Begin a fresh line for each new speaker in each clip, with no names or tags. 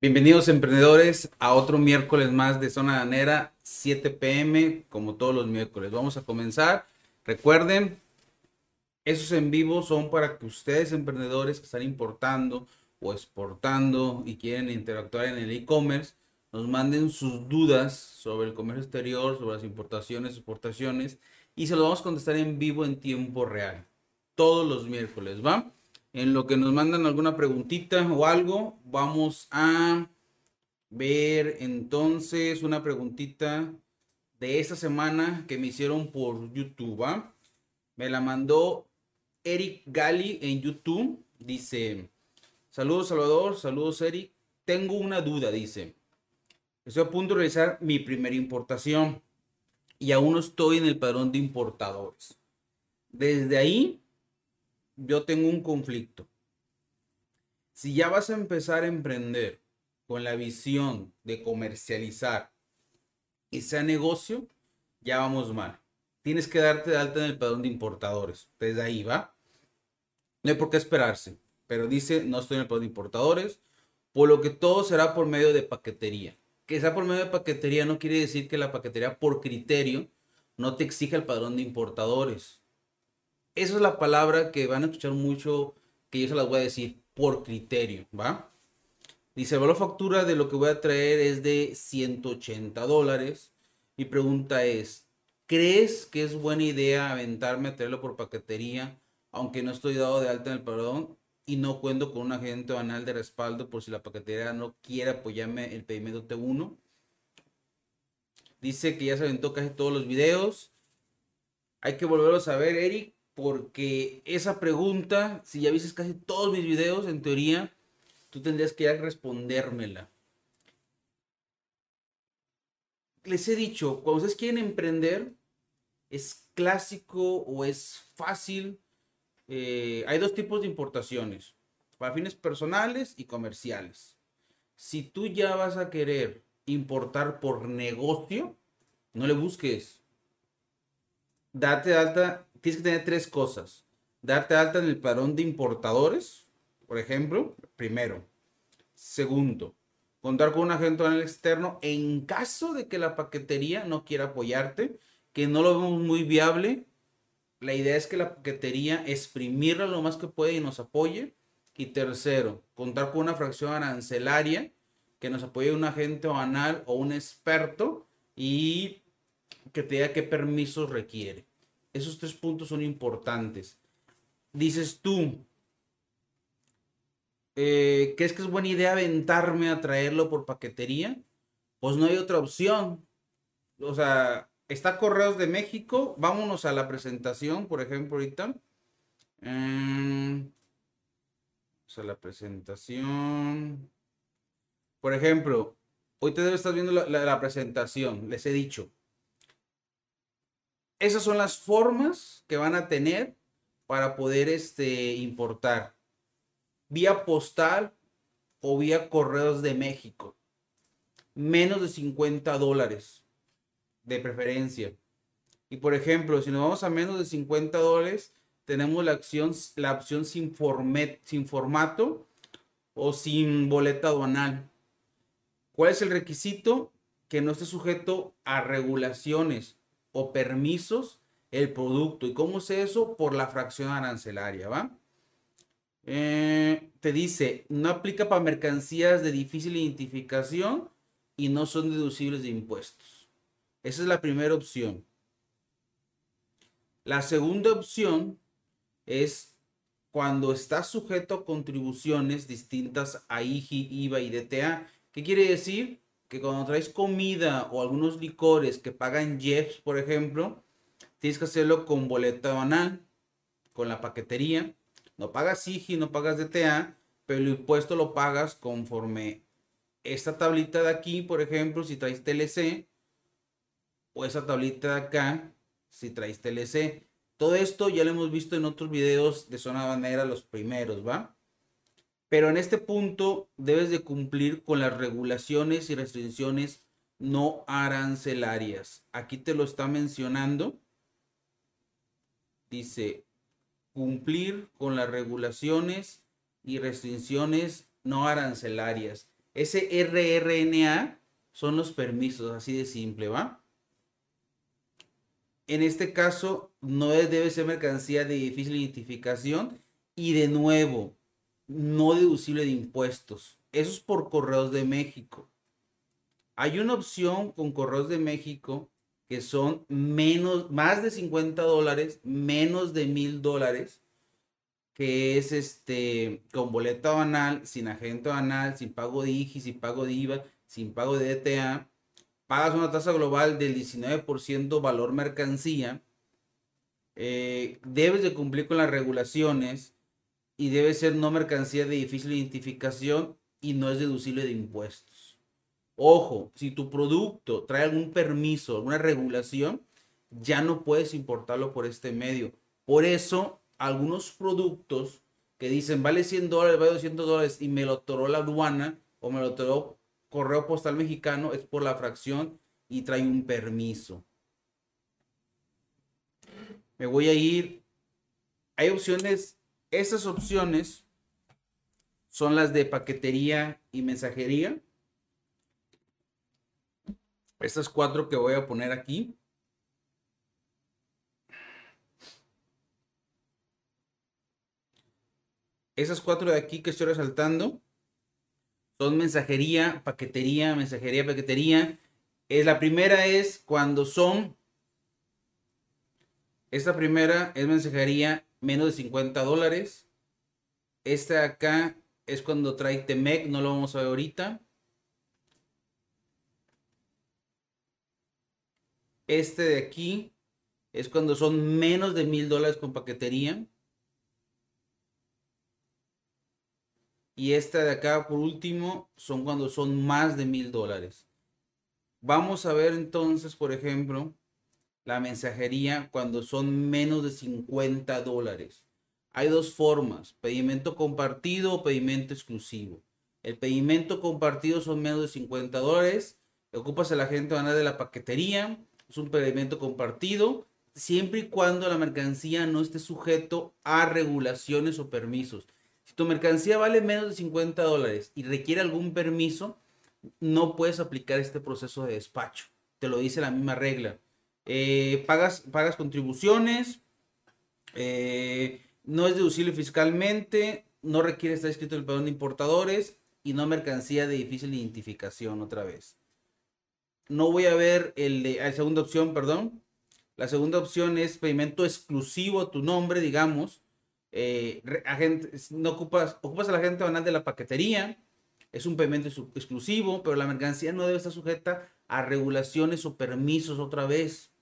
Bienvenidos emprendedores a otro miércoles más de Zona Danera, 7 pm, como todos los miércoles. Vamos a comenzar. Recuerden, esos en vivo son para que ustedes emprendedores que están importando o exportando y quieren interactuar en el e-commerce, nos manden sus dudas sobre el comercio exterior, sobre las importaciones, exportaciones y se lo vamos a contestar en vivo en tiempo real. Todos los miércoles, ¿va? En lo que nos mandan alguna preguntita o algo, vamos a ver entonces una preguntita de esta semana que me hicieron por YouTube. ¿ah? Me la mandó Eric Gali en YouTube. Dice, saludos Salvador, saludos Eric. Tengo una duda, dice. Estoy a punto de realizar mi primera importación y aún no estoy en el padrón de importadores. Desde ahí yo tengo un conflicto. Si ya vas a empezar a emprender con la visión de comercializar y sea negocio, ya vamos mal. Tienes que darte de alta en el padrón de importadores. Desde ahí va. No hay por qué esperarse. Pero dice, no estoy en el padrón de importadores, por lo que todo será por medio de paquetería. Que sea por medio de paquetería no quiere decir que la paquetería por criterio no te exija el padrón de importadores. Esa es la palabra que van a escuchar mucho, que yo se las voy a decir, por criterio, ¿va? Dice, el valor factura de lo que voy a traer es de 180 dólares. Mi pregunta es, ¿crees que es buena idea aventarme a traerlo por paquetería, aunque no estoy dado de alta en el perdón y no cuento con un agente banal de respaldo por si la paquetería no quiere apoyarme el pedimento T1? Dice que ya se aventó casi todos los videos. Hay que volverlos a ver, Eric porque esa pregunta, si ya viste casi todos mis videos, en teoría, tú tendrías que ya respondérmela. Les he dicho, cuando ustedes quieren emprender, es clásico o es fácil. Eh, hay dos tipos de importaciones, para fines personales y comerciales. Si tú ya vas a querer importar por negocio, no le busques. Date alta tienes que tener tres cosas. Darte alta en el padrón de importadores, por ejemplo, primero. Segundo, contar con un agente el externo en caso de que la paquetería no quiera apoyarte, que no lo vemos muy viable. La idea es que la paquetería exprimirla lo más que puede y nos apoye. Y tercero, contar con una fracción arancelaria que nos apoye un agente banal o un experto y que te diga qué permisos requiere. Esos tres puntos son importantes. Dices tú, eh, ¿crees que es buena idea aventarme a traerlo por paquetería? Pues no hay otra opción. O sea, está Correos de México. Vámonos a la presentación, por ejemplo, ahorita. Eh, a la presentación. Por ejemplo, hoy te debe estar viendo la presentación. Les he dicho esas son las formas que van a tener para poder este, importar. Vía postal o vía correos de México. Menos de 50 dólares de preferencia. Y por ejemplo, si nos vamos a menos de 50 dólares, tenemos la, opción, la opción sin, sin formato o sin boleta aduanal. ¿Cuál es el requisito? Que no esté sujeto a regulaciones o permisos el producto. ¿Y cómo es eso? Por la fracción arancelaria, ¿va? Eh, te dice, no aplica para mercancías de difícil identificación y no son deducibles de impuestos. Esa es la primera opción. La segunda opción es cuando está sujeto a contribuciones distintas a IGI, IVA y DTA. ¿Qué quiere decir? Que cuando traes comida o algunos licores que pagan Jeffs, por ejemplo, tienes que hacerlo con boleta banal, con la paquetería. No pagas SIGI, no pagas DTA, pero el impuesto lo pagas conforme esta tablita de aquí, por ejemplo, si traes TLC, o esa tablita de acá, si traes TLC. Todo esto ya lo hemos visto en otros videos de zona bandera, los primeros, ¿va? Pero en este punto debes de cumplir con las regulaciones y restricciones no arancelarias. Aquí te lo está mencionando. Dice, cumplir con las regulaciones y restricciones no arancelarias. Ese RRNA son los permisos, así de simple, ¿va? En este caso, no debe ser mercancía de difícil identificación y de nuevo, no deducible de impuestos. Eso es por correos de México. Hay una opción con correos de México que son menos, más de 50 dólares, menos de mil dólares, que es este con boleta banal, sin agente banal, sin pago de IGI, sin pago de IVA, sin pago de ETA, pagas una tasa global del 19% valor mercancía, eh, debes de cumplir con las regulaciones y debe ser no mercancía de difícil identificación y no es deducible de impuestos. Ojo, si tu producto trae algún permiso, alguna regulación, ya no puedes importarlo por este medio. Por eso, algunos productos que dicen vale 100 dólares, vale 200 dólares y me lo otorgó la aduana o me lo otorgó correo postal mexicano, es por la fracción y trae un permiso. Me voy a ir. Hay opciones esas opciones son las de paquetería y mensajería. Estas cuatro que voy a poner aquí. Esas cuatro de aquí que estoy resaltando son mensajería, paquetería, mensajería, paquetería. Es, la primera es cuando son. Esta primera es mensajería menos de 50 dólares. Este de acá es cuando trae Temec, no lo vamos a ver ahorita. Este de aquí es cuando son menos de mil dólares con paquetería. Y este de acá, por último, son cuando son más de mil dólares. Vamos a ver entonces, por ejemplo, la mensajería cuando son menos de 50 dólares. Hay dos formas, pedimento compartido o pedimento exclusivo. El pedimento compartido son menos de 50 dólares. Ocupas el agente banal de la paquetería. Es un pedimento compartido siempre y cuando la mercancía no esté sujeto a regulaciones o permisos. Si tu mercancía vale menos de 50 dólares y requiere algún permiso, no puedes aplicar este proceso de despacho. Te lo dice la misma regla. Eh, pagas, pagas contribuciones, eh, no es deducible fiscalmente, no requiere estar escrito el padrón de importadores y no mercancía de difícil identificación otra vez. No voy a ver el de, la segunda opción, perdón. La segunda opción es pedimento exclusivo a tu nombre, digamos. Eh, no ocupas, ocupas al agente banal de la paquetería. Es un pedimento exclusivo, pero la mercancía no debe estar sujeta a regulaciones o permisos otra vez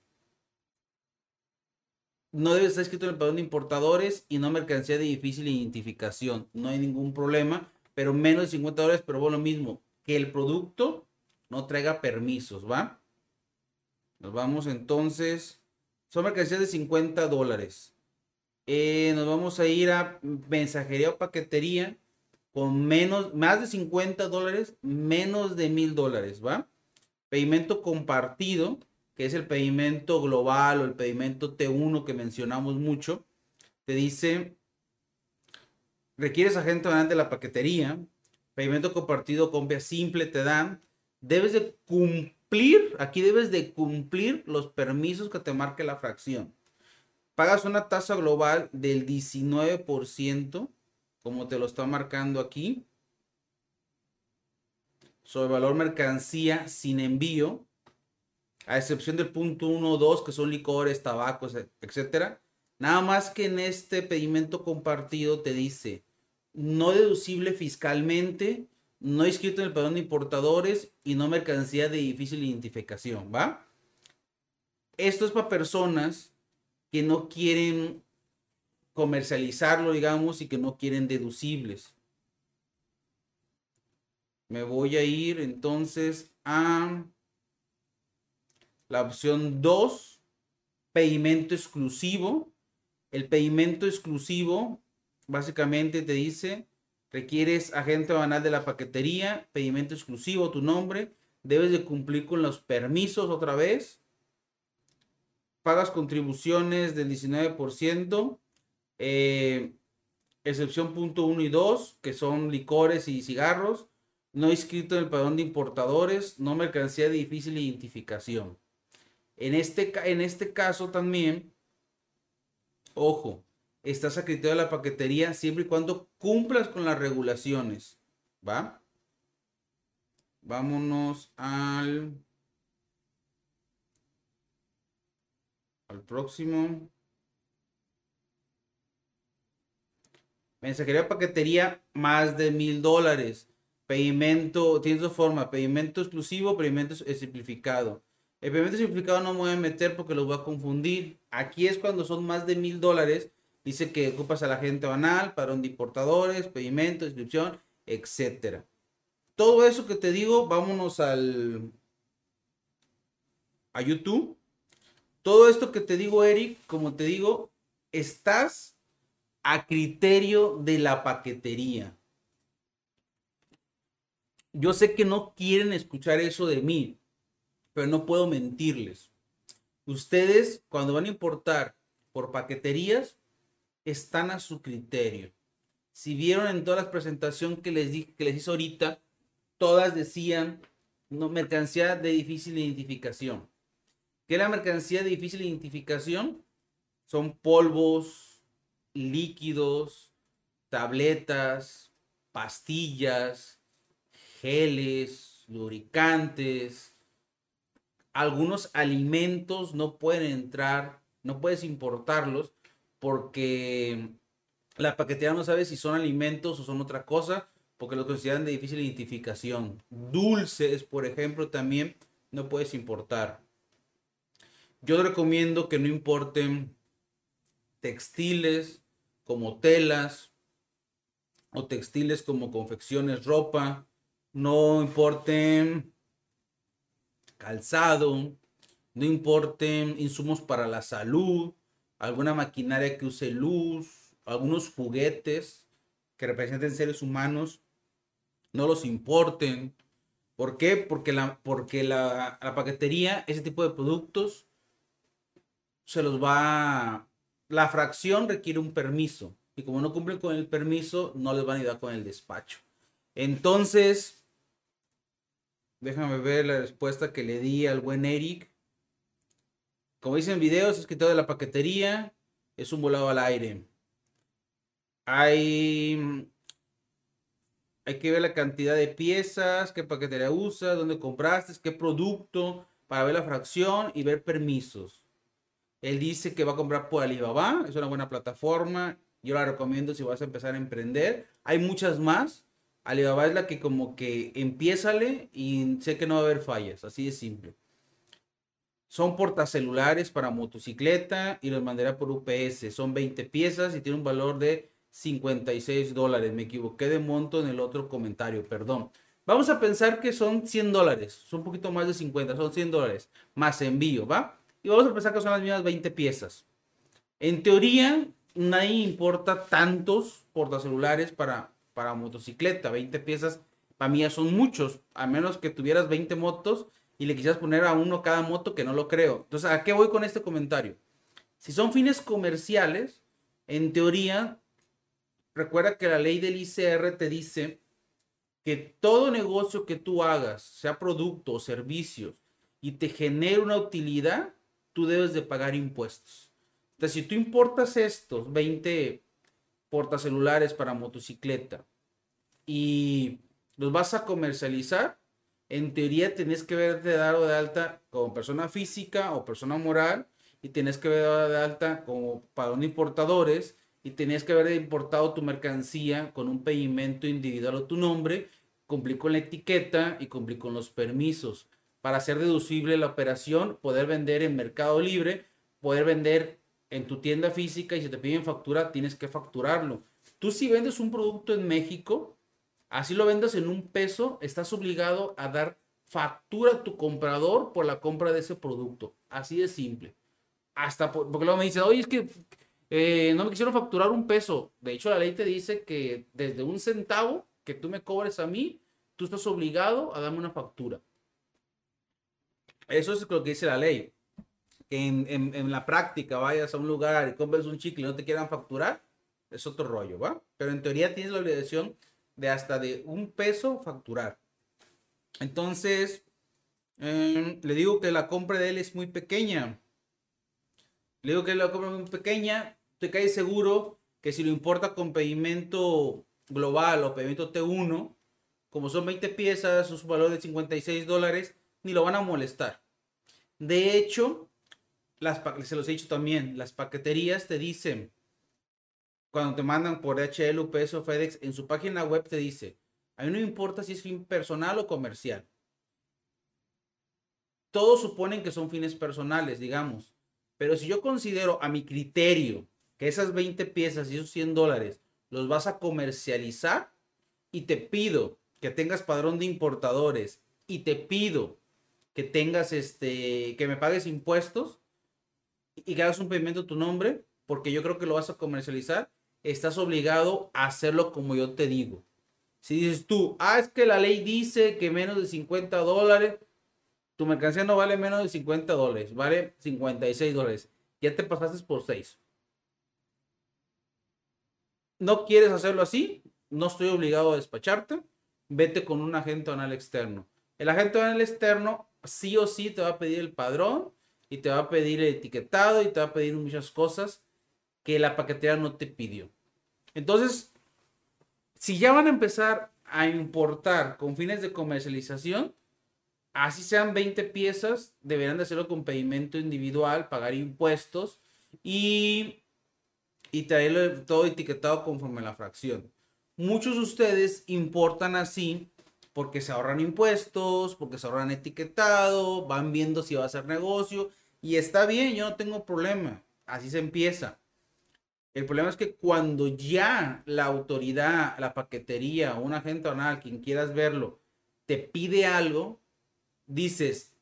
no debe estar escrito en el padrón de importadores y no mercancía de difícil identificación. No hay ningún problema, pero menos de 50 dólares, pero bueno, lo mismo, que el producto no traiga permisos, ¿va? Nos vamos entonces, son mercancías de 50 dólares. Eh, nos vamos a ir a mensajería o paquetería con menos, más de 50 dólares, menos de mil dólares, ¿va? Pedimento compartido que es el pedimento global o el pedimento T1 que mencionamos mucho, te dice, requieres agente de la paquetería, pedimento compartido, compra simple te dan, debes de cumplir, aquí debes de cumplir los permisos que te marque la fracción. Pagas una tasa global del 19%, como te lo está marcando aquí, sobre valor mercancía sin envío, a excepción del punto 1 o 2, que son licores, tabacos, etcétera. Nada más que en este pedimento compartido te dice no deducible fiscalmente, no inscrito en el padrón de importadores y no mercancía de difícil identificación, ¿va? Esto es para personas que no quieren comercializarlo, digamos, y que no quieren deducibles. Me voy a ir entonces a la opción 2, pedimento exclusivo. El pedimento exclusivo básicamente te dice, requieres agente banal de la paquetería, pedimento exclusivo, tu nombre, debes de cumplir con los permisos otra vez, pagas contribuciones del 19%, eh, excepción punto 1 y 2, que son licores y cigarros, no inscrito en el padrón de importadores, no mercancía de difícil identificación. En este, en este caso también, ojo, estás a la paquetería siempre y cuando cumplas con las regulaciones. ¿Va? Vámonos al... Al próximo. Mensajería paquetería, más de mil dólares. Pedimento, tiene dos formas, pedimento exclusivo, pedimento simplificado. El pedimento simplificado no me voy a meter porque los voy a confundir. Aquí es cuando son más de mil dólares. Dice que ocupas a la gente banal, padrón de importadores, pedimento, inscripción, etcétera. Todo eso que te digo, vámonos al a YouTube. Todo esto que te digo, Eric, como te digo, estás a criterio de la paquetería. Yo sé que no quieren escuchar eso de mí, pero no puedo mentirles. Ustedes, cuando van a importar por paqueterías, están a su criterio. Si vieron en todas las presentaciones que les dije, que les hice ahorita, todas decían mercancía de difícil identificación. ¿Qué es la mercancía de difícil identificación? Son polvos, líquidos, tabletas, pastillas, geles, lubricantes, algunos alimentos no pueden entrar, no puedes importarlos porque la paquetería no sabe si son alimentos o son otra cosa, porque los consideran de difícil identificación. Dulces, por ejemplo, también no puedes importar. Yo recomiendo que no importen textiles, como telas o textiles como confecciones, ropa, no importen calzado, no importen insumos para la salud, alguna maquinaria que use luz, algunos juguetes que representen seres humanos, no los importen. ¿Por qué? Porque la, porque la, la paquetería, ese tipo de productos, se los va la fracción requiere un permiso y como no cumplen con el permiso, no les van a ayudar con el despacho. Entonces, déjame ver la respuesta que le di al buen Eric. Como dicen videos, es que todo de la paquetería es un volado al aire. Hay, hay que ver la cantidad de piezas, qué paquetería usas, dónde compraste, qué producto, para ver la fracción y ver permisos. Él dice que va a comprar por Alibaba, es una buena plataforma. Yo la recomiendo si vas a empezar a emprender. Hay muchas más. Alibaba es la que como que empiézale y sé que no va a haber fallas, así de simple. Son portacelulares para motocicleta y los mandaré por UPS. Son 20 piezas y tiene un valor de 56 dólares. Me equivoqué de monto en el otro comentario, perdón. Vamos a pensar que son 100 dólares. Son un poquito más de 50, son 100 dólares. Más envío, ¿va? Y vamos a pensar que son las mismas 20 piezas. En teoría, nadie importa tantos portacelulares para, para motocicleta. 20 piezas para mí son muchos. A menos que tuvieras 20 motos y le quisieras poner a uno cada moto, que no lo creo. Entonces, ¿a qué voy con este comentario? Si son fines comerciales, en teoría, recuerda que la ley del ICR te dice que todo negocio que tú hagas, sea producto o servicios, y te genere una utilidad, tú debes de pagar impuestos. Entonces, si tú importas estos 20 portacelulares para motocicleta. Y los vas a comercializar, en teoría tienes que verte dado de alta como persona física o persona moral y tienes que ver de alta como padrón de importadores y tienes que haber importado tu mercancía con un pedimento individual o tu nombre, cumplir con la etiqueta y cumplir con los permisos. Para hacer deducible la operación, poder vender en Mercado Libre, poder vender en tu tienda física y si te piden factura, tienes que facturarlo. Tú si vendes un producto en México, así lo vendas en un peso, estás obligado a dar factura a tu comprador por la compra de ese producto. Así de simple. Hasta porque luego me dicen, oye, es que eh, no me quisieron facturar un peso. De hecho, la ley te dice que desde un centavo que tú me cobres a mí, tú estás obligado a darme una factura. Eso es lo que dice la ley. En, en, la práctica vayas a un lugar y compres un chicle y no te quieran facturar, es otro rollo, ¿va? Pero en teoría tienes la obligación de hasta de un peso facturar. Entonces, em, le digo que la compra de él es muy pequeña. Le digo que la compra es muy pequeña. Te cae seguro que si lo importa con pedimento global o pedimento T1, como son 20 piezas, su valor de 56 dólares, ni lo van a molestar. De hecho, las, se los he dicho también, las paqueterías te dicen, cuando te mandan por HL, UPS o FedEx, en su página web te dice, a mí no importa si es fin personal o comercial. Todos suponen que son fines personales, digamos. Pero si yo considero a mi criterio que esas 20 piezas y esos 100 dólares los vas a comercializar y te pido que tengas padrón de importadores y te pido que tengas este, que me pagues impuestos y que hagas un pedimento tu nombre, porque yo creo que lo vas a comercializar, estás obligado a hacerlo como yo te digo. Si dices tú, ah, es que la ley dice que menos de 50 dólares, tu mercancía no vale menos de 50 dólares, vale 56 dólares. Ya te pasaste por 6. No quieres hacerlo así, no estoy obligado a despacharte, vete con un agente anal externo. El agente anal externo sí o sí te va a pedir el padrón y te va a pedir el etiquetado y te va a pedir muchas cosas que la paquetera no te pidió. Entonces, si ya van a empezar a importar con fines de comercialización, así sean 20 piezas, deberán de hacerlo con pedimento individual, pagar impuestos y, y traerlo todo etiquetado conforme a la fracción. Muchos de ustedes importan así porque se ahorran impuestos, porque se ahorran etiquetado, van viendo si va a ser negocio y está bien, yo no tengo problema, así se empieza. El problema es que cuando ya la autoridad, la paquetería un agente aduanal, quien quieras verlo, te pide algo, dices,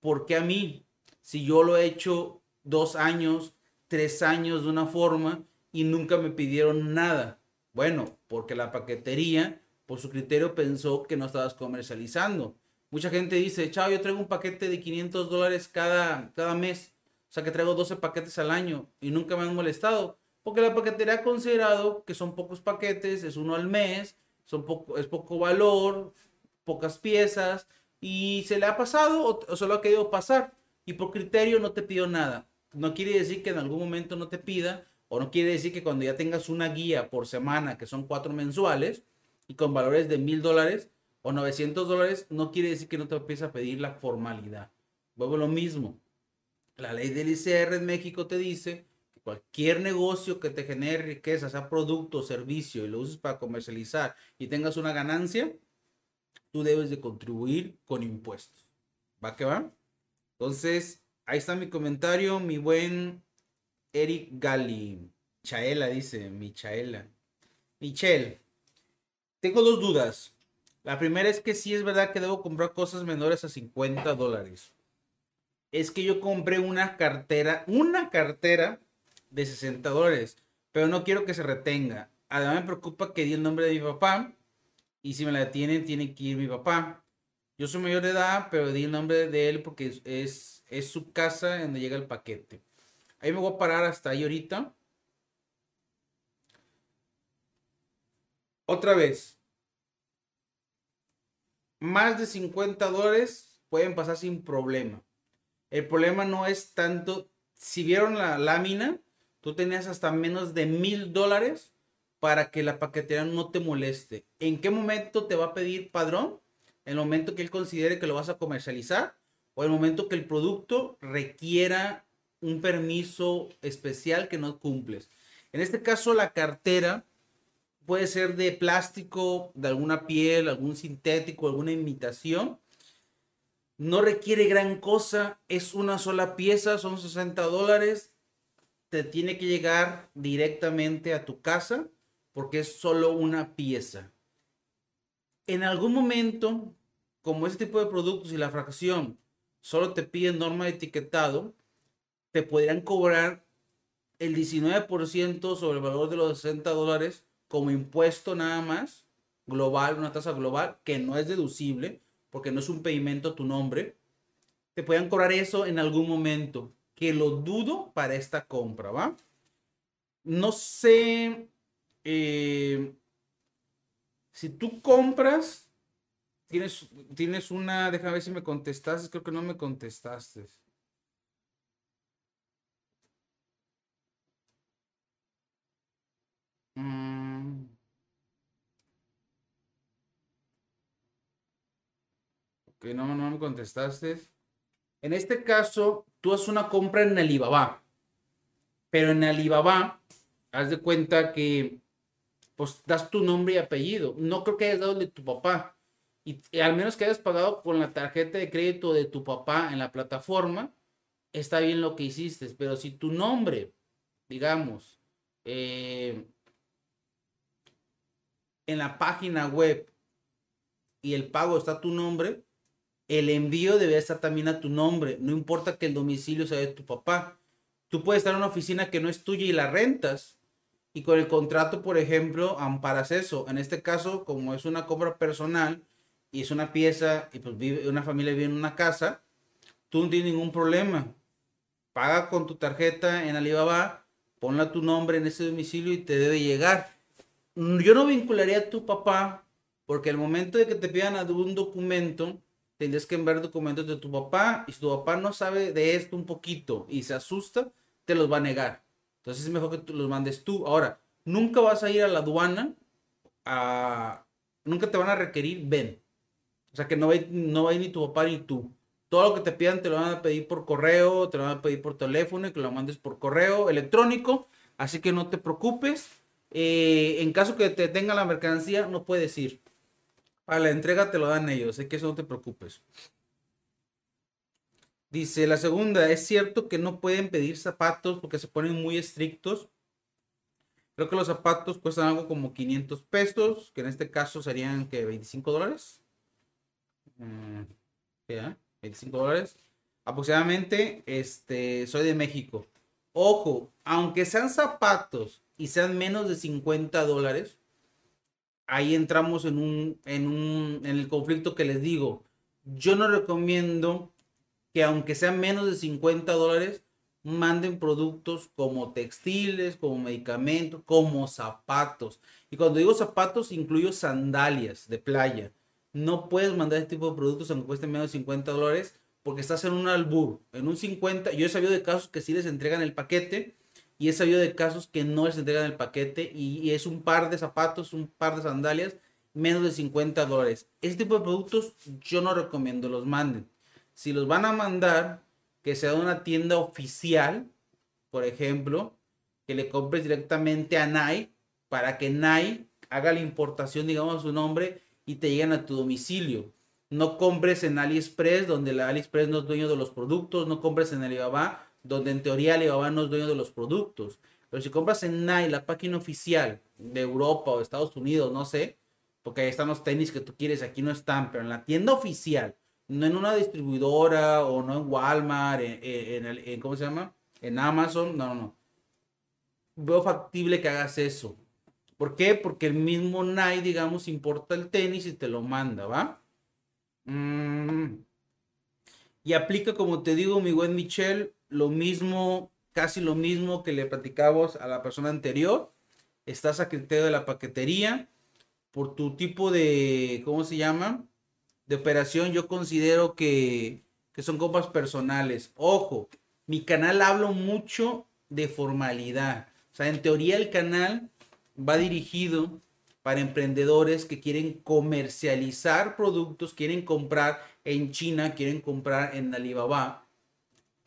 ¿por qué a mí? Si yo lo he hecho dos años, tres años de una forma y nunca me pidieron nada. Bueno, porque la paquetería, por su criterio, pensó que no estabas comercializando. Mucha gente dice, chao, yo traigo un paquete de 500 dólares cada, cada mes. O sea que traigo 12 paquetes al año y nunca me han molestado. Porque la paquetería ha considerado que son pocos paquetes, es uno al mes, son poco, es poco valor, pocas piezas, y se le ha pasado o, o se lo ha querido pasar. Y por criterio no te pidió nada. No quiere decir que en algún momento no te pida, o no quiere decir que cuando ya tengas una guía por semana, que son cuatro mensuales, y con valores de mil dólares o 900 dólares, no quiere decir que no te empiece a pedir la formalidad. Vuelvo lo mismo. La ley del ICR en México te dice cualquier negocio que te genere riqueza, sea producto o servicio, y lo uses para comercializar y tengas una ganancia, tú debes de contribuir con impuestos. ¿Va que va? Entonces, ahí está mi comentario, mi buen Eric Gali. Michaela dice, Michaela. Michelle, tengo dos dudas. La primera es que sí es verdad que debo comprar cosas menores a 50 dólares. Es que yo compré una cartera, una cartera de 60 dólares, pero no quiero que se retenga. Además me preocupa que di el nombre de mi papá y si me la detienen tiene que ir mi papá. Yo soy mayor de edad, pero di el nombre de él porque es, es, su casa donde llega el paquete. Ahí me voy a parar hasta ahí ahorita. Otra vez. Más de 50 dólares pueden pasar sin problema. El problema no es tanto, si vieron la lámina, tú tenías hasta menos de mil dólares para que la paquetería no te moleste. ¿En qué momento te va a pedir padrón? El momento que él considere que lo vas a comercializar o el momento que el producto requiera un permiso especial que no cumples. En este caso, la cartera puede ser de plástico, de alguna piel, algún sintético, alguna imitación. No requiere gran cosa, es una sola pieza, son 60 dólares te tiene que llegar directamente a tu casa porque es solo una pieza. En algún momento, como este tipo de productos y la fracción solo te piden norma de etiquetado, te podrían cobrar el 19% sobre el valor de los 60 dólares como impuesto nada más, global, una tasa global, que no es deducible, porque no es un pedimento tu nombre. Te pueden cobrar eso en algún momento que lo dudo para esta compra, ¿va? No sé eh, si tú compras tienes, tienes una, déjame ver si me contestaste, creo que no me contestaste. Mm. Ok, no, no me contestaste. En este caso, tú haces una compra en Alibaba. Pero en Alibaba, haz de cuenta que pues das tu nombre y apellido. No creo que hayas dado el de tu papá. Y, al menos que hayas pagado con la tarjeta de crédito de tu papá en la plataforma, está bien lo que hiciste. Pero si tu nombre, digamos, eh, en la página web y el pago está tu nombre, el envío debe estar también a tu nombre. No importa que el domicilio sea de tu papá. Tú puedes estar en una oficina que no es tuya y la rentas. Y con el contrato, por ejemplo, amparas eso. En este caso, como es una compra personal y es una pieza y pues vive, una familia vive en una casa, tú no tienes ningún problema. Paga con tu tarjeta en Alibaba, ponla tu nombre en ese domicilio y te debe llegar. Yo no vincularía a tu papá porque el momento de que te pidan un documento, tendrías que enviar documentos de tu papá y si tu papá no sabe de esto un poquito y se asusta, te los va a negar. Entonces es mejor que tú los mandes tú. Ahora, nunca vas a ir a la aduana. Nunca te van a requerir ven. O sea que no va, no va a ir ni tu papá ni tú. Todo lo que te pidan te lo van a pedir por correo, te lo van a pedir por teléfono y que lo mandes por correo electrónico. Así que no te preocupes. Eh, en caso que te tenga la mercancía, no puedes ir. A la entrega te lo dan ellos, así que eso no te preocupes. Dice la segunda, es cierto que no pueden pedir zapatos porque se ponen muy estrictos. Creo que los zapatos cuestan algo como 500 pesos, que en este caso serían que 25 dólares. 25 mm, dólares. Aproximadamente, este, soy de México. Ojo, aunque sean zapatos y sean menos de 50 dólares, ahí entramos en un, en un, en el conflicto que les digo. Yo no recomiendo que aunque sean menos de 50 dólares, manden productos como textiles, como medicamentos, como zapatos. Y cuando digo zapatos, incluyo sandalias de playa. No puedes mandar este tipo de productos aunque cuesten menos de 50 dólares porque estás en un albur. En un 50, yo he sabido de casos que sí les entregan el paquete y he sabido de casos que no les entregan el paquete y, es un par de zapatos, un par de sandalias, menos de 50 dólares. Este tipo de productos yo no recomiendo los manden. Si los van a mandar, que sea de una tienda oficial, por ejemplo, que le compres directamente a Nike para que Nike haga la importación, digamos, a su nombre y te lleguen a tu domicilio. No compres en AliExpress, donde la AliExpress no es dueño de los productos, no compres en Alibaba, donde en teoría Alibaba no es dueño de los productos. Pero si compras en Nike, la página oficial de Europa o de Estados Unidos, no sé, porque ahí están los tenis que tú quieres, aquí no están, pero en la tienda oficial, no en una distribuidora o no en Walmart, en, en, ¿cómo se llama? En Amazon, no, no, no. Veo factible que hagas eso. ¿Por qué? Porque el mismo Nike, digamos, importa el tenis y te lo manda, ¿va? Mm. Y aplica, como te digo, mi buen Michelle, lo mismo, casi lo mismo que le platicamos a la persona anterior. Estás a criterio de la paquetería. Por tu tipo de, ¿cómo se llama? De operación, yo considero que, que son copas personales. Ojo, mi canal hablo mucho de formalidad. O sea, en teoría el canal va dirigido para emprendedores que quieren comercializar productos, quieren comprar en China, quieren comprar en Alibaba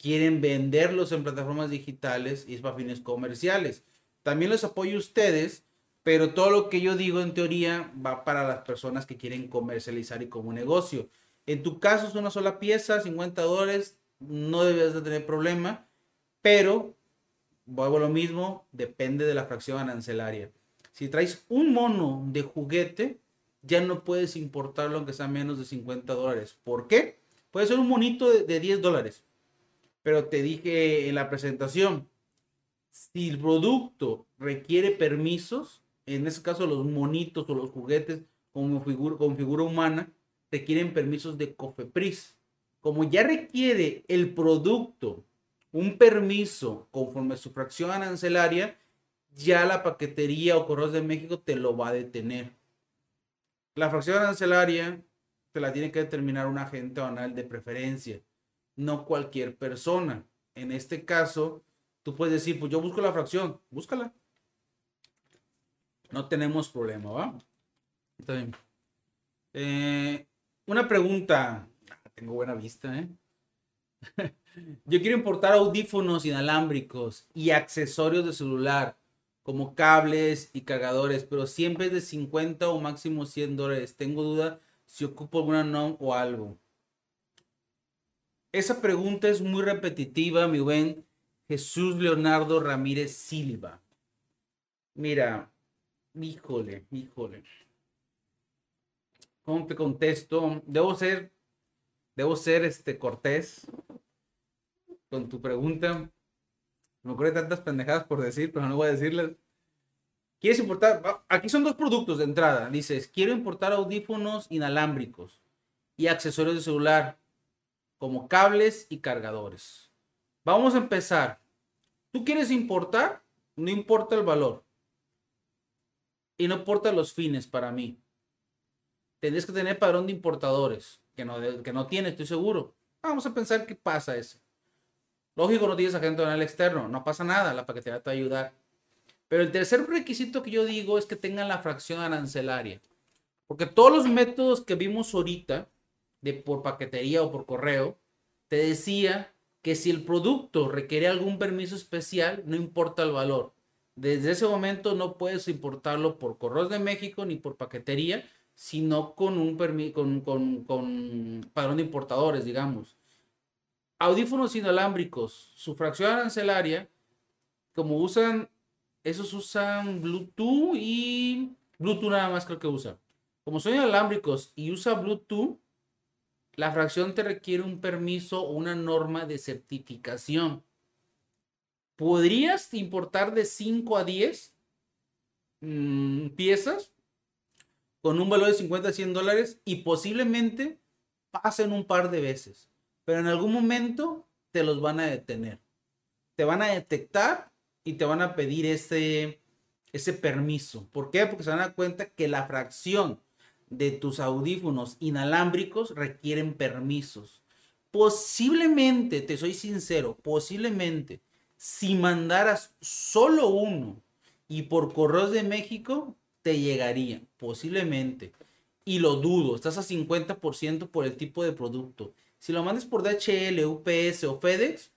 quieren venderlos en plataformas digitales y es para fines comerciales. También los apoyo a ustedes, pero todo lo que yo digo en teoría va para las personas que quieren comercializar y como negocio. En tu caso es una sola pieza, 50 dólares, no debes de tener problema, pero vuelvo a lo mismo, depende de la fracción arancelaria. Si traes un mono de juguete, ya no puedes importarlo aunque sea menos de 50 dólares. ¿Por qué? Puede ser un monito de, de 10 dólares pero te dije en la presentación, si el producto requiere permisos, en este caso los monitos o los juguetes con figura, con figura humana, requieren permisos de COFEPRIS. Como ya requiere el producto un permiso conforme a su fracción arancelaria, ya la paquetería o correos de México te lo va a detener. La fracción arancelaria te la tiene que determinar un agente aduanal de preferencia, no cualquier persona. En este caso, tú puedes decir, pues yo busco la fracción, búscala. No tenemos problema, ¿va? Está bien. Eh, una pregunta. Ah, tengo buena vista, ¿eh? Yo quiero importar audífonos inalámbricos y accesorios de celular, como cables y cargadores, pero siempre es de 50 o máximo 100 dólares. Tengo duda si ocupo alguna NOM o algo. Esa pregunta es muy repetitiva, mi buen Jesús Leonardo Ramírez Silva. Mira, híjole, híjole. ¿Cómo te contesto? Debo ser, debo ser este cortés con tu pregunta. Me ocurre tantas pendejadas por decir, pero no voy a decirles. ¿Quieres importar? Aquí son dos productos de entrada. Dices, quiero importar audífonos inalámbricos y accesorios de celular, como cables y cargadores. Vamos a empezar. ¿Tú quieres importar? No importa el valor. Y no importa los fines para mí. Tendrías que tener padrón de importadores, que no, que no tienes, estoy seguro. Vamos a pensar qué pasa eso. Lógico, no tienes agente el externo, no pasa nada, la paquetería te va a ayudar. Pero el tercer requisito que yo digo es que tengan la fracción arancelaria. Porque todos los métodos que vimos ahorita, de por paquetería o por correo, te decía que si el producto requiere algún permiso especial, no importa el valor. Desde ese momento no puedes importarlo por correos de México ni por paquetería, sino con un con, con, con padrón de importadores, digamos audífonos inalámbricos, su fracción arancelaria, como usan, esos usan Bluetooth y Bluetooth nada más creo que usa. Como son inalámbricos y usa Bluetooth, la fracción te requiere un permiso o una norma de certificación. Podrías importar de 5 a 10 mm, piezas con un valor de 50 a 100 dólares y posiblemente pasen un par de veces pero en algún momento te los van a detener. Te van a detectar y te van a pedir ese, ese permiso. ¿Por qué? Porque se van a dar cuenta que la fracción de tus audífonos inalámbricos requieren permisos. Posiblemente, te soy sincero, posiblemente, si mandaras solo uno y por correos de México, te llegaría, posiblemente. Y lo dudo, estás a 50% por el tipo de producto. Si lo mandes por DHL, UPS o FedEx,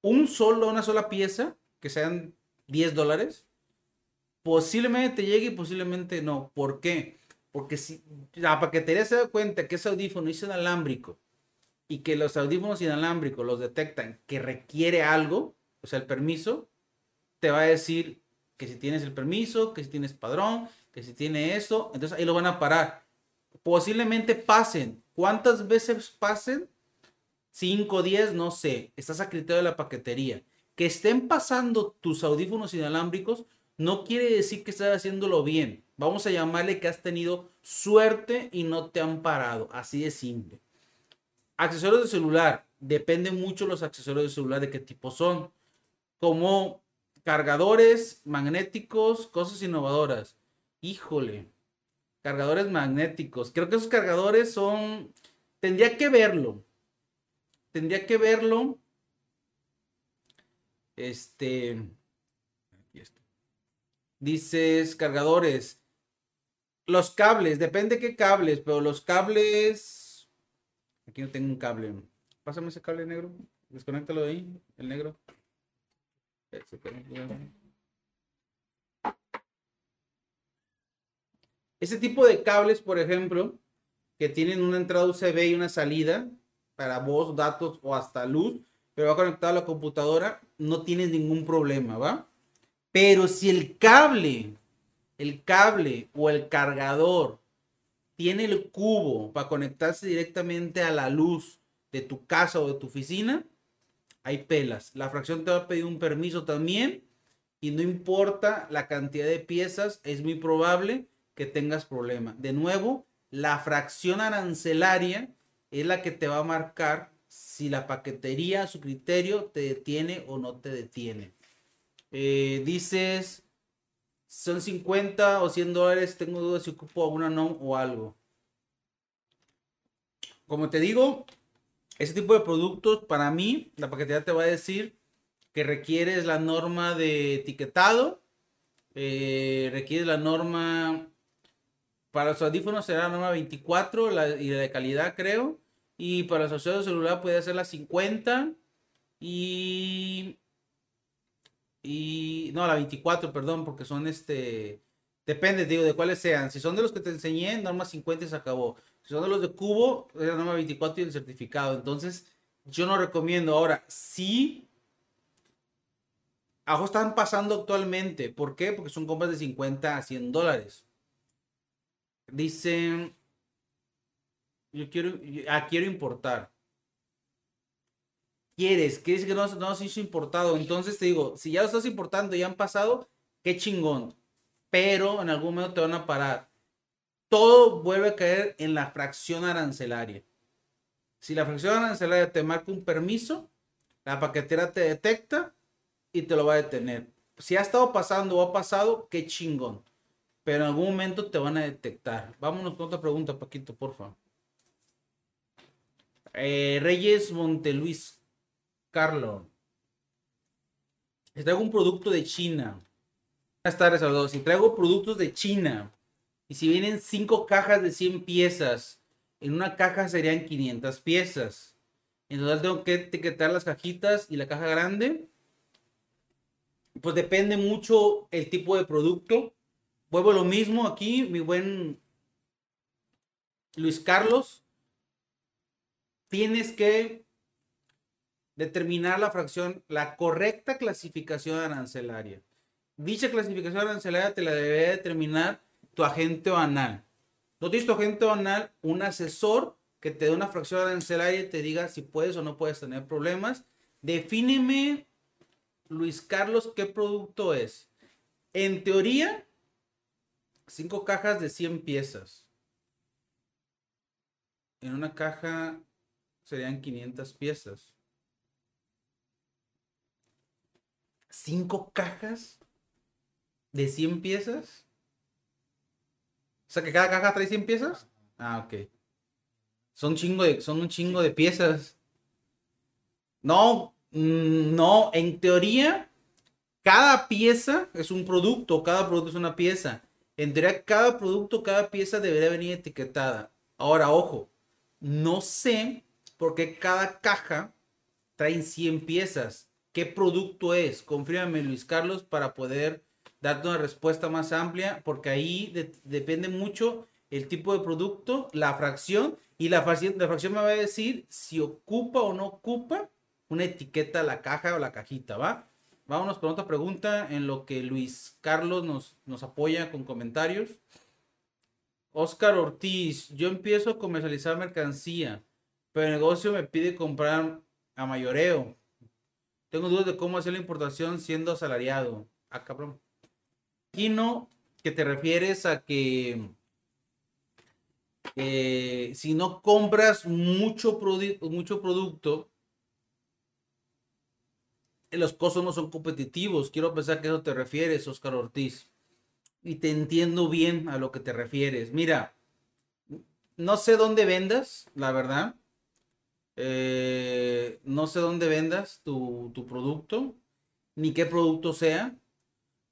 un solo, una sola pieza, que sean 10 dólares, posiblemente te llegue y posiblemente no. ¿Por qué? Porque si la paquetería se da cuenta que ese audífono es inalámbrico y que los audífonos inalámbricos los detectan que requiere algo, o sea, el permiso, te va a decir que si tienes el permiso, que si tienes padrón, que si tiene eso, entonces ahí lo van a parar. Posiblemente pasen ¿Cuántas veces pasen? 5, 10, no sé. Estás a criterio de la paquetería. Que estén pasando tus audífonos inalámbricos no quiere decir que estás haciéndolo bien. Vamos a llamarle que has tenido suerte y no te han parado. Así de simple. Accesorios de celular. Depende mucho los accesorios de celular de qué tipo son. Como cargadores magnéticos, cosas innovadoras. Híjole cargadores magnéticos. Creo que esos cargadores son, tendría que verlo. Tendría que verlo. Este. Dices cargadores. Los cables, depende qué cables, pero los cables. Aquí no tengo un cable. Pásame ese cable negro. Desconéctalo de ahí, el negro. Ese tipo de cables, por ejemplo, que tienen una entrada USB y una salida para voz, datos o hasta luz, pero va conectado a la computadora, no tienes ningún problema, ¿va? Pero si el cable, el cable o el cargador tiene el cubo para conectarse directamente a la luz de tu casa o de tu oficina, hay pelas. La fracción te va a pedir un permiso también y no importa la cantidad de piezas, es muy probable que tengas problema. De nuevo, la fracción arancelaria es la que te va a marcar si la paquetería a su criterio te detiene o no te detiene. Eh, dices, son 50 o 100 dólares, tengo dudas si ocupo alguna no o algo. como te digo, ese tipo de productos, para mí, la paquetería te va a decir que requieres la norma de etiquetado, eh, requiere la norma, para los audífonos será la norma 24 y la de calidad creo, y para los de celular puede ser la 50 y... Y no, la 24, perdón, porque son este... Depende, digo, de cuáles sean. Si son de los que te enseñé, norma 50 y se acabó. Si son de los de cubo, es la norma 24 y el certificado. Entonces, yo no recomiendo. Ahora, sí Ajo están pasando actualmente. ¿Por qué? Porque son compras de 50 a 100 dólares. Dicen, yo quiero, ah, quiero importar. ¿Quieres? ¿Quieres que no, no se hizo importado? Entonces te digo, si ya lo estás importando y han pasado, qué chingón. Pero en algún momento te van a parar. Todo vuelve a caer en la fracción arancelaria. Si la fracción arancelaria te marca un permiso, la paquetera te detecta y te lo va a detener. Si ha estado pasando o ha pasado, qué chingón. Pero en algún momento te van a detectar. Vámonos con otra pregunta, Paquito, por favor. Eh, Reyes Monteluis Carlos. Si traigo un producto de China. Buenas tardes a todos. Si traigo productos de China y si vienen 5 cajas de 100 piezas, en una caja serían 500 piezas. En total tengo que etiquetar las cajitas y la caja grande pues depende mucho el tipo de producto. Vuelvo lo mismo aquí, mi buen Luis Carlos. Tienes que determinar la fracción, la correcta clasificación arancelaria. Dicha clasificación arancelaria te la debe determinar tu agente banal. No tienes tu agente banal, un asesor que te dé una fracción arancelaria y te diga si puedes o no puedes tener problemas. Defíneme Luis Carlos, ¿qué producto es? En teoría, cinco cajas de 100 piezas. En una caja serían 500 piezas. ¿Cinco cajas de 100 piezas? O sea que cada caja trae 100 piezas. Ah, ok. Son, chingo de, son un chingo de piezas. No, Mm, no, en teoría, cada pieza es un producto, cada producto es una pieza. En teoría, cada producto, cada pieza debería venir etiquetada. Ahora, ojo, no sé por qué cada caja trae 100 piezas. ¿Qué producto es? Confírmame, Luis Carlos, para poder darte una respuesta más amplia, porque ahí depende mucho el tipo de producto, la fracción, y la la fracción me va a decir si ocupa o no ocupa una etiqueta la caja o la cajita, ¿va? Vámonos con otra pregunta en lo que Luis Carlos nos, nos apoya con comentarios. Oscar Ortiz, yo empiezo a comercializar mercancía, pero el negocio me pide comprar a mayoreo. Tengo dudas de cómo hacer la importación siendo asalariado. Ah, cabrón. no que te refieres a que eh, si no compras mucho, mucho producto, los costos no son competitivos. Quiero pensar que eso te refieres, Oscar Ortiz. Y te entiendo bien a lo que te refieres. Mira, no sé dónde vendas, la verdad. Eh, no sé dónde vendas tu, tu, producto, ni qué producto sea.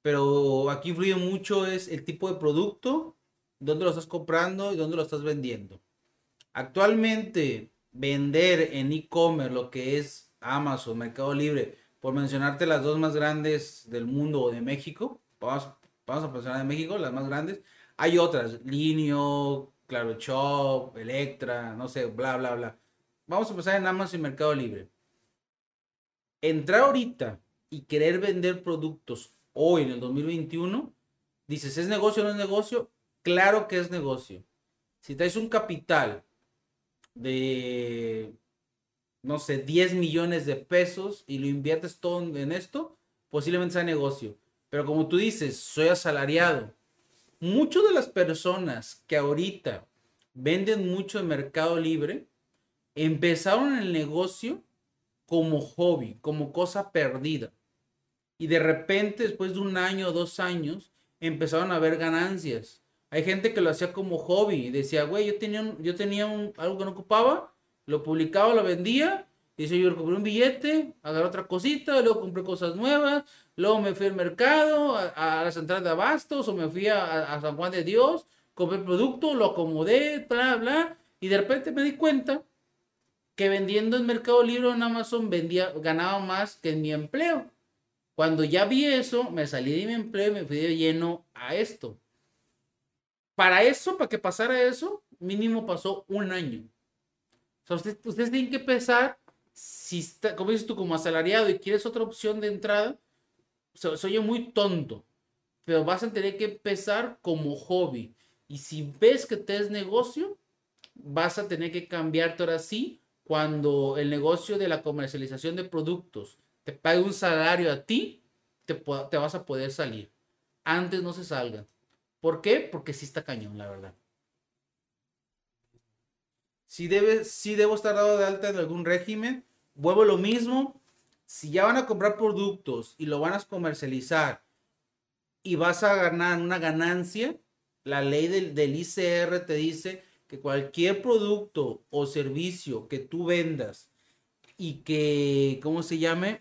Pero aquí influye mucho es el tipo de producto, dónde lo estás comprando y dónde lo estás vendiendo. Actualmente, vender en e-commerce lo que es Amazon, Mercado Libre, por mencionarte las dos más grandes del mundo o de México, vamos, vamos a mencionar de México, las más grandes. Hay otras, Linio, Claro Shop, Electra, no sé, bla, bla, bla. Vamos a empezar en Amazon y Mercado Libre. Entrar ahorita y querer vender productos hoy en el 2021, dices, ¿es negocio o no es negocio? Claro que es negocio. Si traes un capital de no sé, 10 millones de pesos y lo inviertes todo en esto, posiblemente sea negocio. Pero como tú dices, soy asalariado. Muchas de las personas que ahorita venden mucho en Mercado Libre empezaron el negocio como hobby, como cosa perdida. Y de repente, después de un año o dos años, empezaron a ver ganancias. Hay gente que lo hacía como hobby y decía, güey, yo tenía, yo tenía algo que no ocupaba, Lo publicaba, lo vendía. Dice, yo compré un billete, agarré otra cosita, luego compré cosas nuevas, luego me fui al mercado, a, la central de abastos, o me fui a, San Juan de Dios, compré el producto, lo acomodé, bla, bla, y de repente me di cuenta que vendiendo en Mercado Libre en Amazon vendía, ganaba más que en mi empleo. Cuando ya vi eso, me salí de mi empleo y me fui de lleno a esto. Para eso, para que pasara eso, mínimo pasó un año. Ustedes, tienen que pensar, si está, como dices tú, como asalariado y quieres otra opción de entrada, soy se oye muy tonto, pero vas a tener que empezar como hobby. Y si ves que te es negocio, vas a tener que cambiarte ahora sí cuando el negocio de la comercialización de productos te pague un salario a ti, te, vas a poder salir. Antes no se salgan. ¿Por qué? Porque sí está cañón, la verdad. Si, debe, debo estar dado de alta en algún régimen, vuelvo lo mismo. Si ya van a comprar productos y lo van a comercializar y vas a ganar una ganancia, la ley del ICR te dice que cualquier producto o servicio que tú vendas y que, ¿cómo se llame?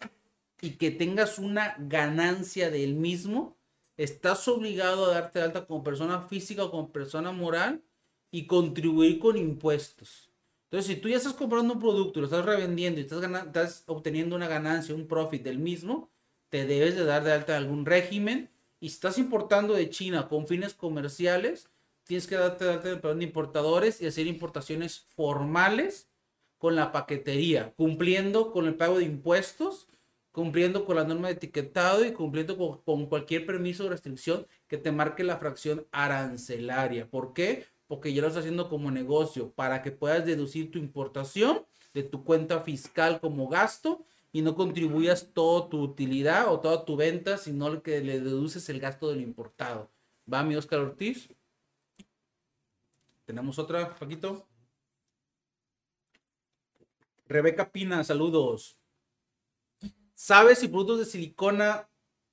Y que tengas una ganancia del mismo, estás obligado a darte alta como persona física o como persona moral y contribuir con impuestos. Entonces, si tú ya estás comprando un producto, lo estás revendiendo y estás, estás obteniendo una ganancia, un profit del mismo, te debes de dar de alta algún régimen. Y si estás importando de China con fines comerciales, tienes que darte de perdón, de importadores y hacer importaciones formales con la paquetería, cumpliendo con el pago de impuestos, cumpliendo con la norma de etiquetado y cumpliendo con, cualquier permiso o restricción que te marque la fracción arancelaria. ¿Por qué? Porque ya lo estás haciendo como negocio para que puedas deducir tu importación de tu cuenta fiscal como gasto y no contribuyas toda tu utilidad o toda tu venta, sino que le deduces el gasto del importado. ¿Va mi Oscar Ortiz? Tenemos otra, Paquito. Rebeca Pina, saludos. ¿Sabes si productos de silicona,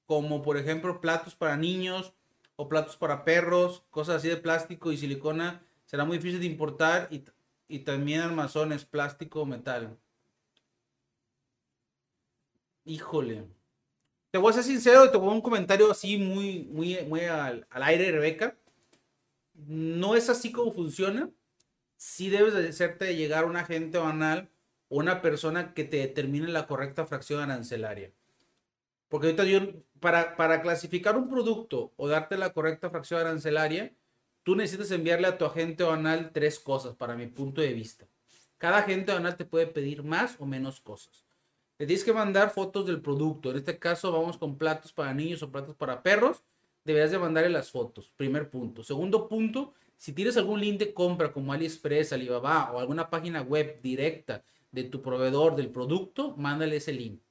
como por ejemplo platos para niños o platos para perros, cosas así de plástico y silicona, será muy difícil de importar y, y también armazones, plástico o metal? Híjole. Te voy a ser sincero, te voy a un comentario así muy, muy, muy al, al aire, Rebeca no es así como funciona. Si debes de hacerte llegar un agente banal o una persona que te determine la correcta fracción arancelaria. Porque ahorita yo, para, para clasificar un producto o darte la correcta fracción arancelaria, tú necesitas enviarle a tu agente banal tres cosas, para mi punto de vista. Cada agente banal te puede pedir más o menos cosas. Le tienes que mandar fotos del producto. En este caso vamos con platos para niños o platos para perros deberás de mandarle las fotos. Primer punto. Segundo punto, si tienes algún link de compra como AliExpress, Alibaba o alguna página web directa de tu proveedor del producto, mándale ese link.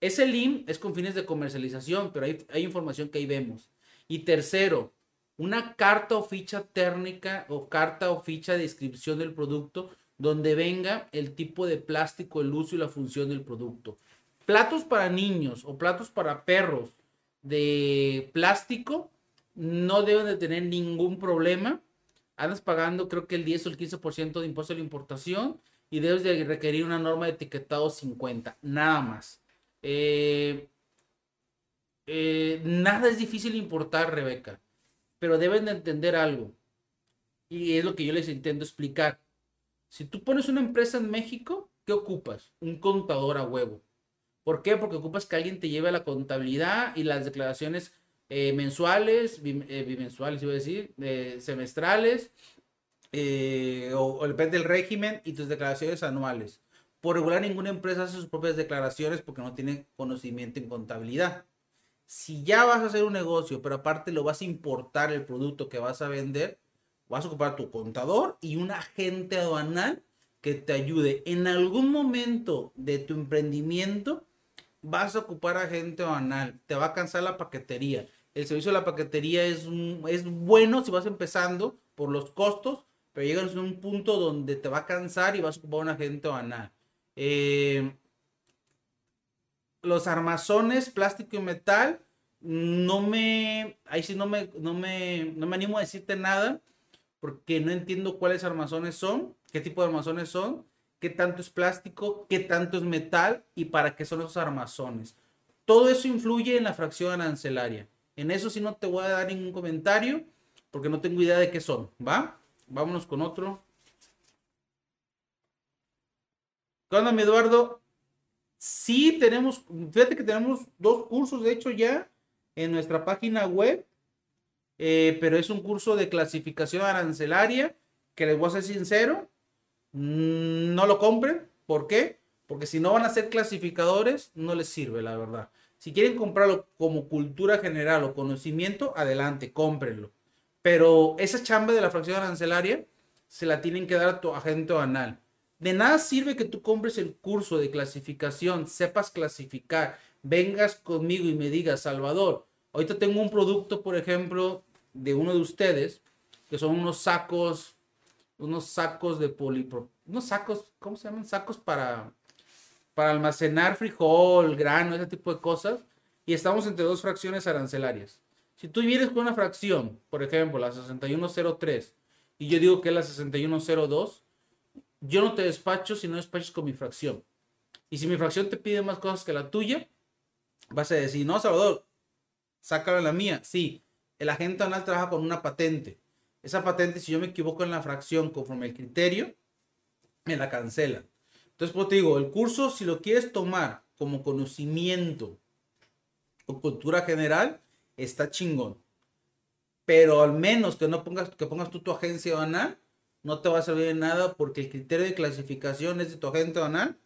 Ese link es con fines de comercialización, pero hay, hay información que ahí vemos. Y tercero, una carta o ficha técnica o carta o ficha de descripción del producto donde venga el tipo de plástico, el uso y la función del producto. Platos para niños o platos para perros de plástico no deben de tener ningún problema. Andas pagando creo que el 10 o el 15% de impuesto a la importación y debes de requerir una norma de etiquetado 50, nada más. Eh, eh, nada es difícil importar, Rebeca, pero deben de entender algo. Y es lo que yo les intento explicar. Si tú pones una empresa en México, ¿qué ocupas? Un contador a huevo. ¿Por qué? Porque ocupas que alguien te lleve la contabilidad y las declaraciones eh, mensuales, eh, bimensuales, iba a decir, eh, semestrales, o, depende del régimen y tus declaraciones anuales. Por regular, ninguna empresa hace sus propias declaraciones porque no tiene conocimiento en contabilidad. Si ya vas a hacer un negocio, pero aparte lo vas a importar el producto que vas a vender, vas a ocupar tu contador y un agente aduanal que te ayude en algún momento de tu emprendimiento vas a ocupar agente banal, te va a cansar la paquetería. El servicio de la paquetería es, es bueno si vas empezando por los costos, pero llegas a un punto donde te va a cansar y vas a ocupar un agente banal. Eh, los armazones, plástico y metal, no me, ahí sí no me, no me, no me animo a decirte nada, porque no entiendo cuáles armazones son, qué tipo de armazones son, qué tanto es plástico, qué tanto es metal y para qué son esos armazones. Todo eso influye en la fracción arancelaria. En eso sí no te voy a dar ningún comentario porque no tengo idea de qué son, ¿va? Vámonos con otro. ¿Qué onda, mi Eduardo? Sí, tenemos, fíjate que tenemos dos cursos, de hecho, ya en nuestra página web, eh, pero es un curso de clasificación arancelaria, que les voy a ser sincero, no lo compren. ¿Por qué? Porque si no van a ser clasificadores, no les sirve, la verdad. Si quieren comprarlo como cultura general o conocimiento, adelante, cómprenlo. Pero esa chamba de la fracción arancelaria se la tienen que dar a tu agente anal. De nada sirve que tú compres el curso de clasificación, sepas clasificar, vengas conmigo y me digas, Salvador, ahorita tengo un producto, por ejemplo, de uno de ustedes, que son unos sacos, unos sacos de polipro, unos sacos, ¿cómo se llaman? Sacos para, para almacenar frijol, grano, ese tipo de cosas, y estamos entre dos fracciones arancelarias. Si tú vienes con una fracción, por ejemplo, la 6103, y yo digo que es la 6102, yo no te despacho si no despachas con mi fracción. Y si mi fracción te pide más cosas que la tuya, vas a decir, no, Salvador, sácalo la mía. Sí, el agente anal trabaja con una patente. Esa patente, si yo me equivoco en la fracción conforme el criterio, me la cancela. Entonces, pues te digo, el curso, si lo quieres tomar como conocimiento o cultura general, está chingón. Pero al menos que no pongas, que pongas tú tu agencia banal, no te va a servir de nada porque el criterio de clasificación es de tu agente banal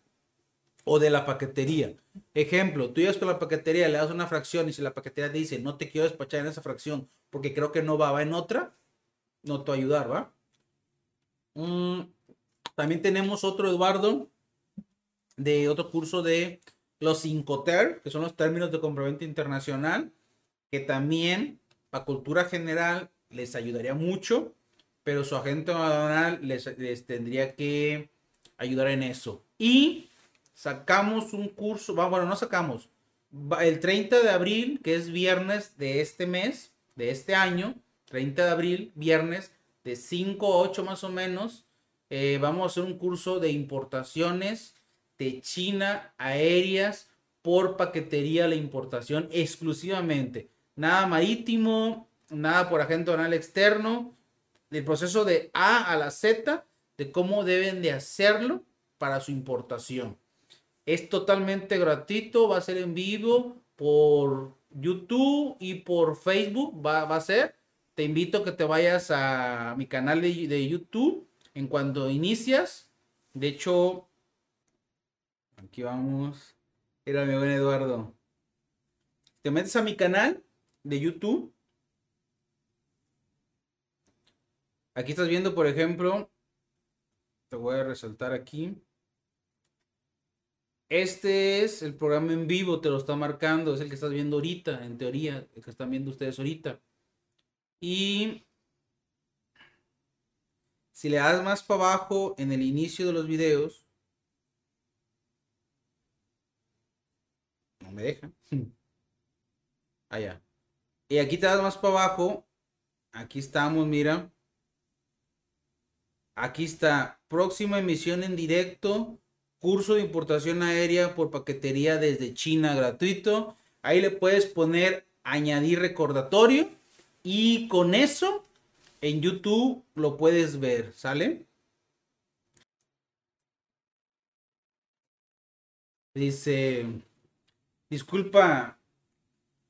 o de la paquetería. Ejemplo, tú llegas con la paquetería, le das una fracción y si la paquetería dice no te quiero despachar en esa fracción porque creo que no va, va en otra, no te ayudar, ¿va? Mm, también tenemos otro Eduardo de otro curso de los Incoter, que son los términos de compraventa internacional que también para cultura general les ayudaría mucho, pero su agente aduanal les, les tendría que ayudar en eso. Y sacamos un curso, bueno, no sacamos, el 30 de abril, que es viernes de este mes, de este año, 30 de abril, viernes, de 5 a 8 más o menos, eh, vamos a hacer un curso de importaciones de China aéreas por paquetería la importación exclusivamente nada marítimo, nada por agente aduanal externo, el proceso de A a la Z, de cómo deben de hacerlo para su importación. Es totalmente gratuito, va a ser en vivo por YouTube y por Facebook, va, a ser. Te invito a que te vayas a mi canal de, YouTube en cuanto inicias. De hecho, aquí vamos. Era mi buen Eduardo. Te metes a mi canal de YouTube. Aquí estás viendo, por ejemplo, te voy a resaltar aquí. Este es el programa en vivo, te lo está marcando, es el que estás viendo ahorita, en teoría, el que están viendo ustedes ahorita. Y si le das más para abajo en el inicio de los videos, no me deja. Allá. Y aquí te das más para abajo. Aquí estamos, mira. Aquí está. Próxima emisión en directo. Curso de importación aérea por paquetería desde China gratuito. Ahí le puedes poner añadir recordatorio. Y con eso en YouTube lo puedes ver. ¿Sale? Dice, disculpa,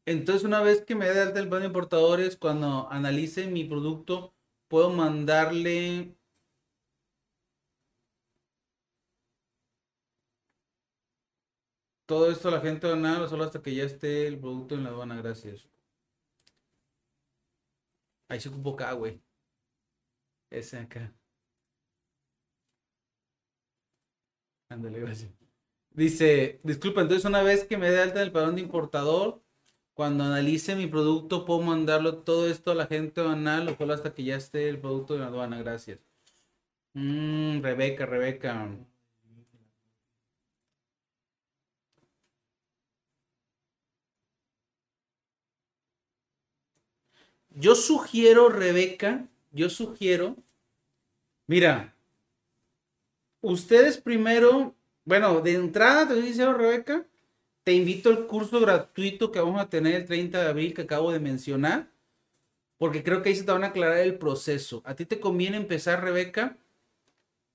entonces, una vez que me dé alta el plan de importadores, cuando analice mi producto, puedo mandarle todo esto a la gente aduanal solo hasta que ya esté el producto en la aduana. Gracias. Ahí se ocupó acá, güey. Ese acá. Ándale, gracias. Dice, disculpa, entonces una vez que me dé alta el padrón de importador, cuando analice mi producto, puedo mandarlo todo esto a la gente aduanal o solo hasta que ya esté el producto de la aduana. Gracias. Mm, Rebeca, Rebeca. Yo sugiero, Rebeca, yo sugiero, mira, ustedes primero, bueno, de entrada, te dice Rebeca, te invito al curso gratuito que vamos a tener el 30 de abril que acabo de mencionar, porque creo que ahí se te van a aclarar el proceso. A ti te conviene empezar, Rebeca,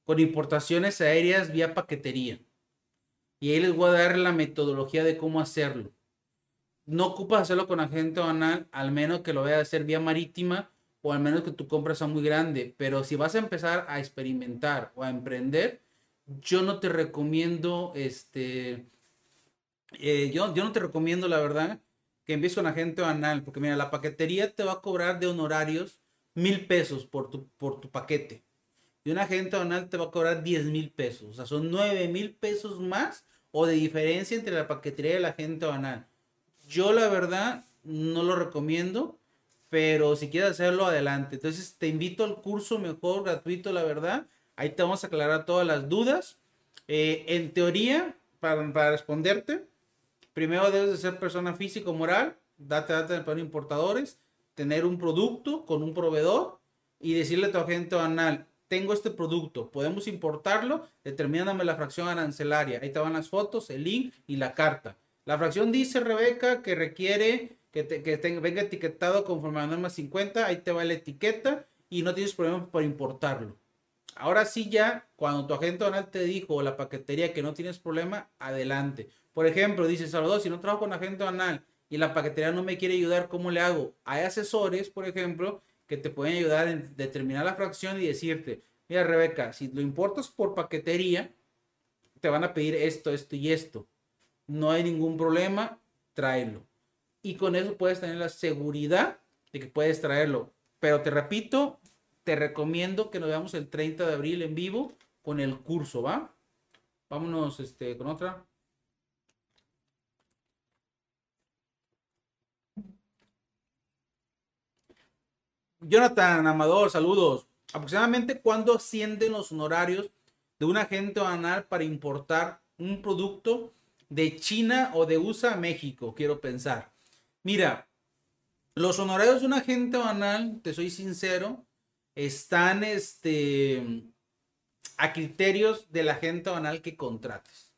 con importaciones aéreas vía paquetería. Y ahí les voy a dar la metodología de cómo hacerlo. No ocupas hacerlo con agente banal, al menos que lo vayas a hacer vía marítima o al menos que tu compra sea muy grande. Pero si vas a empezar a experimentar o a emprender, yo no te recomiendo, este, eh, yo, yo no te recomiendo, la verdad, que empieces con agente banal, porque mira, la paquetería te va a cobrar de honorarios mil pesos por tu, por tu paquete. Y un agente banal te va a cobrar 10 mil pesos. O sea, son 9 mil pesos más o de diferencia entre la paquetería y el agente banal. Yo la verdad no lo recomiendo, pero si quieres hacerlo, adelante. Entonces te invito al curso mejor, gratuito, la verdad. Ahí te vamos a aclarar todas las dudas. Eh, en teoría, para, para, responderte, primero debes de ser persona física o moral, date data de importadores, tener un producto con un proveedor y decirle a tu agente banal, tengo este producto, podemos importarlo, determíname la fracción arancelaria. Ahí te van las fotos, el link y la carta. La fracción dice, Rebeca, que requiere que, te, venga etiquetado conforme a la norma 50. Ahí te va la etiqueta y no tienes problema por importarlo. Ahora sí ya, cuando tu agente donal te dijo o la paquetería que no tienes problema, adelante. Por ejemplo, dice Salvador, si no trabajo con agente donal y la paquetería no me quiere ayudar, ¿cómo le hago? Hay asesores, por ejemplo, que te pueden ayudar en determinar la fracción y decirte, mira Rebeca, si lo importas por paquetería, te van a pedir esto, esto y esto. No hay ningún problema, tráelo. Y con eso puedes tener la seguridad de que puedes traerlo. Pero te repito, te recomiendo que nos veamos el 30 de abril en vivo con el curso, ¿va? Vámonos este, con otra. Jonathan Amador, saludos. Aproximadamente cuándo ascienden los honorarios de un agente banal para importar un producto de China o de USA a México, quiero pensar. Mira, los honorarios de un agente banal, te soy sincero, están este, a criterios del agente banal que contrates.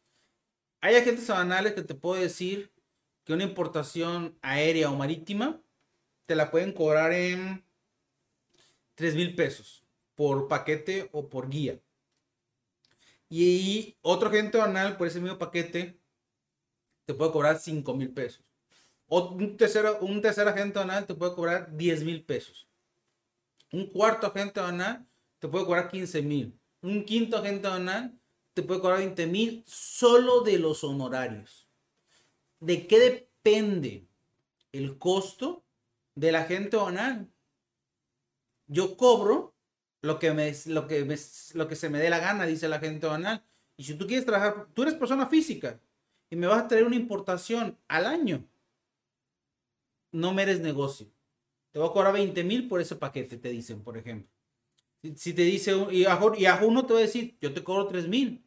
Hay agentes banales que te puedo decir que una importación aérea o marítima te la pueden cobrar en 3 mil pesos por paquete o por guía. Y otro agente banal por ese mismo paquete te puede cobrar 5 mil pesos. Un tercer, un tercer agente banal te puede cobrar 10 mil pesos. Un cuarto agente banal te puede cobrar 15 mil. Un quinto agente banal te puede cobrar 20 mil solo de los honorarios. ¿De qué depende el costo del agente banal? yo cobro lo que, me, lo, que lo que se me dé la gana, dice la gente banal. Y si tú quieres trabajar, tú eres persona física y me vas a traer una importación al año, no me negocio. Te voy a cobrar 20 mil por ese paquete, te dicen, por ejemplo. Si, te dice, y a, y a uno te va a decir, yo te cobro 3 mil.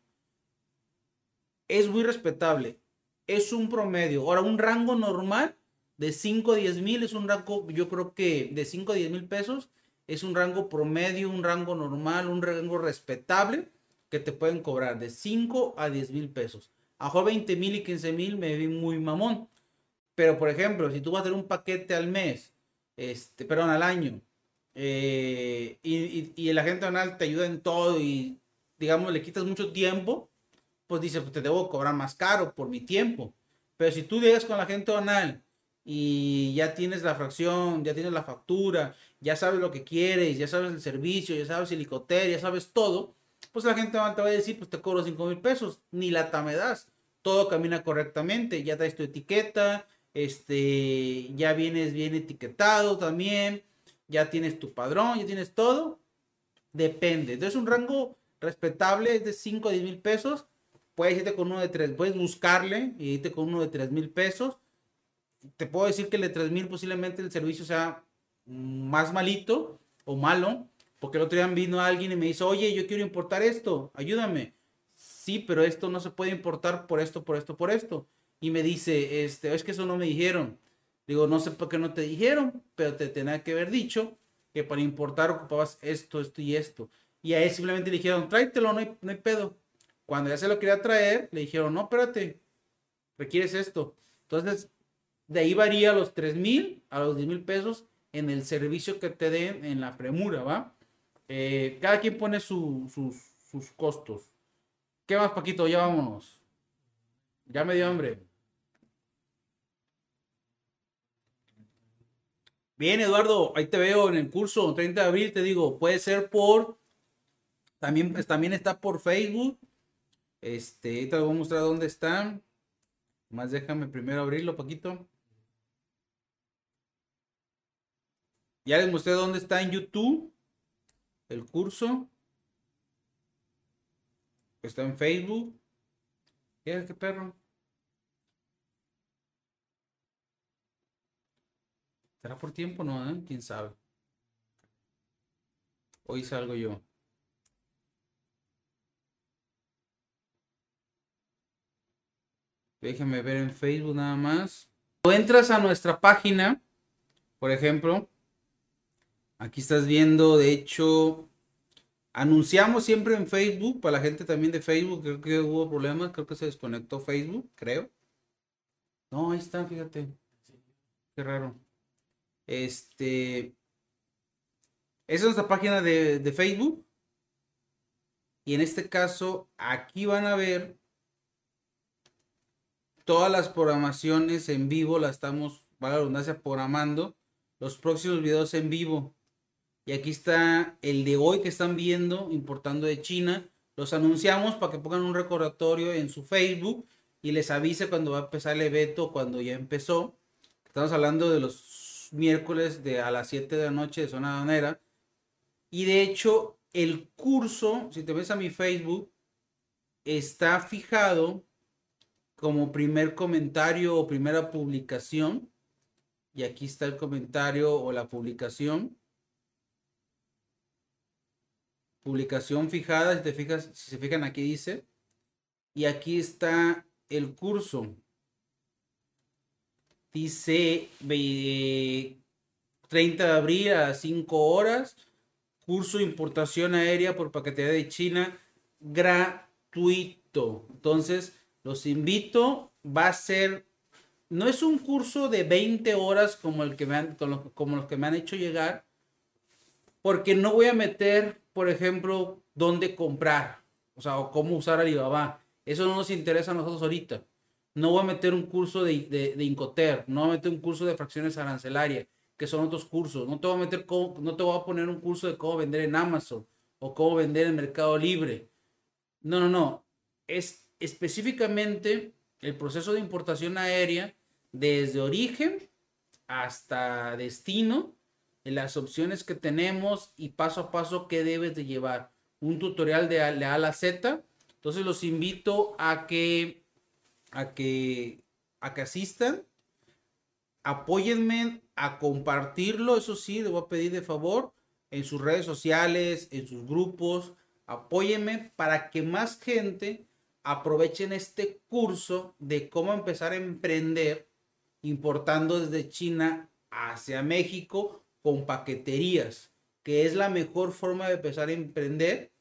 Es muy respetable. Es un promedio. Ahora, un rango normal de 5 a 10 mil es un rango, yo creo que de 5 a 10 mil pesos es un rango promedio, un rango normal, un rango respetable que te pueden cobrar de 5 a 10 mil pesos. A 20 mil y 15 mil me vi muy mamón. Pero, por ejemplo, si tú vas a tener un paquete al mes, este, perdón, al año, eh, y, y, el agente banal te ayuda en todo y, digamos, le quitas mucho tiempo, pues dice, pues te debo cobrar más caro por mi tiempo. Pero si tú llegas con la agente banal y ya tienes la fracción, ya tienes la factura, ya sabes lo que quieres, ya sabes el servicio, ya sabes el icoter, ya sabes todo, pues la gente te va a decir, pues te cobro 5 mil pesos, ni lata me das, todo camina correctamente, ya traes tu etiqueta, este, ya vienes bien etiquetado también, ya tienes tu padrón, ya tienes todo, depende, entonces un rango respetable es de 5 a 10 mil pesos, puedes irte con uno de 3, puedes buscarle y irte con uno de 3 mil pesos, te puedo decir que el de 3 mil posiblemente el servicio sea más malito o malo, porque el otro día vino alguien y me dice, oye, yo quiero importar esto, ayúdame. Sí, pero esto no se puede importar por esto, por esto, por esto. Y me dice, este, es que eso no me dijeron. Digo, no sé por qué no te dijeron, pero te tenía que haber dicho que para importar ocupabas esto, esto y esto. Y a él simplemente le dijeron, tráetelo, no hay, no hay pedo. Cuando ya se lo quería traer, le dijeron, no, espérate, requieres esto. Entonces, de ahí varía los 3 mil a los 10 mil pesos en el servicio que te den en la premura, ¿va? Eh, cada quien pone sus, sus costos. ¿Qué más, Paquito? Ya vámonos. Ya me dio hambre. Bien, Eduardo, ahí te veo en el curso 30 de abril, te digo, puede ser por, también, también está por Facebook. Este, te voy a mostrar dónde está. Más déjame primero abrirlo, Paquito. Ya les mostré dónde está en YouTube el curso. Está en Facebook. ¿Qué, perro? ¿Será por tiempo? No, ¿eh? ¿Quién sabe? Hoy salgo yo. Déjenme ver en Facebook nada más. Cuando entras a nuestra página, por ejemplo, aquí estás viendo, de hecho, anunciamos siempre en Facebook, para la gente también de Facebook, creo que hubo problemas, creo que se desconectó Facebook, creo. No, ahí está, fíjate. Qué raro. Este. Esa es nuestra página de, Facebook. Y en este caso, aquí van a ver todas las programaciones en vivo. La estamos, para la redundancia, programando. Los próximos videos en vivo. Y aquí está el de hoy que están viendo, importando de China. Los anunciamos para que pongan un recordatorio en su Facebook y les avise cuando va a empezar el evento, cuando ya empezó. Estamos hablando de los miércoles de a las 7 de la noche de zona aduanera. Y de hecho, el curso, si te ves a mi Facebook, está fijado como primer comentario o primera publicación. Y aquí está el comentario o la publicación. Publicación fijada, si te fijas, si se fijan aquí dice. Y aquí está el curso dice 30 de abril a 5 horas, curso de importación aérea por paquetería de China gratuito. Entonces, los invito, va a ser, no es un curso de 20 horas como, el que me han, como los que me han hecho llegar, porque no voy a meter, por ejemplo, dónde comprar, o sea, o cómo usar Alibaba. Eso no nos interesa a nosotros ahorita no voy a meter un curso de, de, Incoter, no voy a meter un curso de fracciones arancelarias, que son otros cursos. No te voy a meter, no te voy a poner un curso de cómo vender en Amazon o cómo vender en Mercado Libre. No, no, no. Es específicamente el proceso de importación aérea desde origen hasta destino, las opciones que tenemos y paso a paso qué debes de llevar. Un tutorial de, A a la Z. Entonces los invito a que a que, a que asistan. Apóyenme a compartirlo, eso sí, le voy a pedir de favor en sus redes sociales, en sus grupos. Apóyenme para que más gente aprovechen este curso de cómo empezar a emprender importando desde China hacia México con paqueterías, que es la mejor forma de empezar a emprender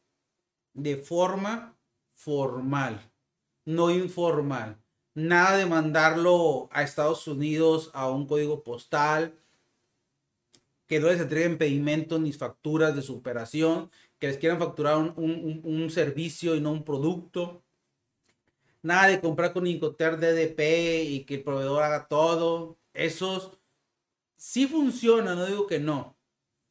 de forma formal, no informal. Nada de mandarlo a Estados Unidos a un código postal, que no les entreguen pedimentos ni facturas de su operación, que les quieran facturar un, servicio y no un producto. Nada de comprar con Incoter DDP y que el proveedor haga todo. Esos sí funciona, no digo que no,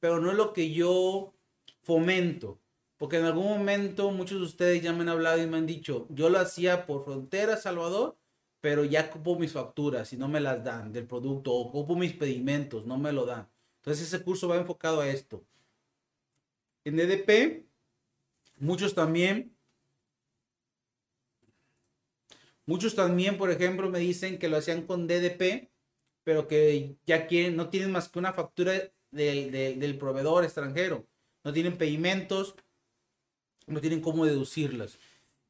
pero no es lo que yo fomento. Porque en algún momento muchos de ustedes ya me han hablado y me han dicho, yo lo hacía por Frontera Salvador pero ya ocupo mis facturas y no me las dan del producto, o ocupo mis pedimentos, no me lo dan. Entonces ese curso va enfocado a esto. En DDP, muchos también, muchos también, por ejemplo, me dicen que lo hacían con DDP, pero que ya quieren, no tienen más que una factura del, del proveedor extranjero, no tienen pedimentos, no tienen cómo deducirlas.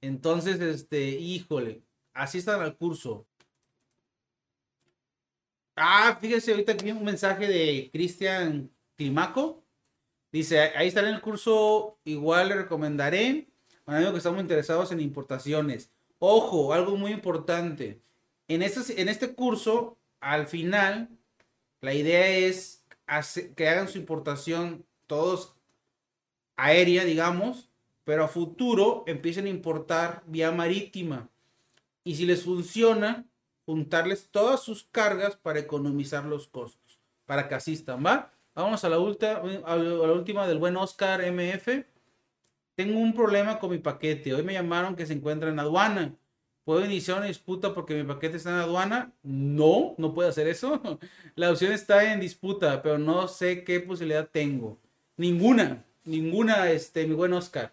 Entonces, este, híjole, asistan al curso. Ah, fíjense, ahorita aquí un mensaje de Cristian Climaco. Dice, ahí está en el curso, igual le recomendaré a un amigo que estamos interesados en importaciones. Ojo, algo muy importante. En este, en este curso, al final, la idea es que hagan su importación todos aérea, digamos, pero a futuro empiecen a importar vía marítima. Y si les funciona, juntarles todas sus cargas para economizar los costos, para que asistan, ¿va? Vamos a la, a la última del buen Oscar MF. Tengo un problema con mi paquete. Hoy me llamaron que se encuentra en aduana. ¿Puedo iniciar una disputa porque mi paquete está en aduana? No, no puedo hacer eso. La opción está en disputa, pero no sé qué posibilidad tengo. Ninguna, ninguna, este, mi buen Oscar.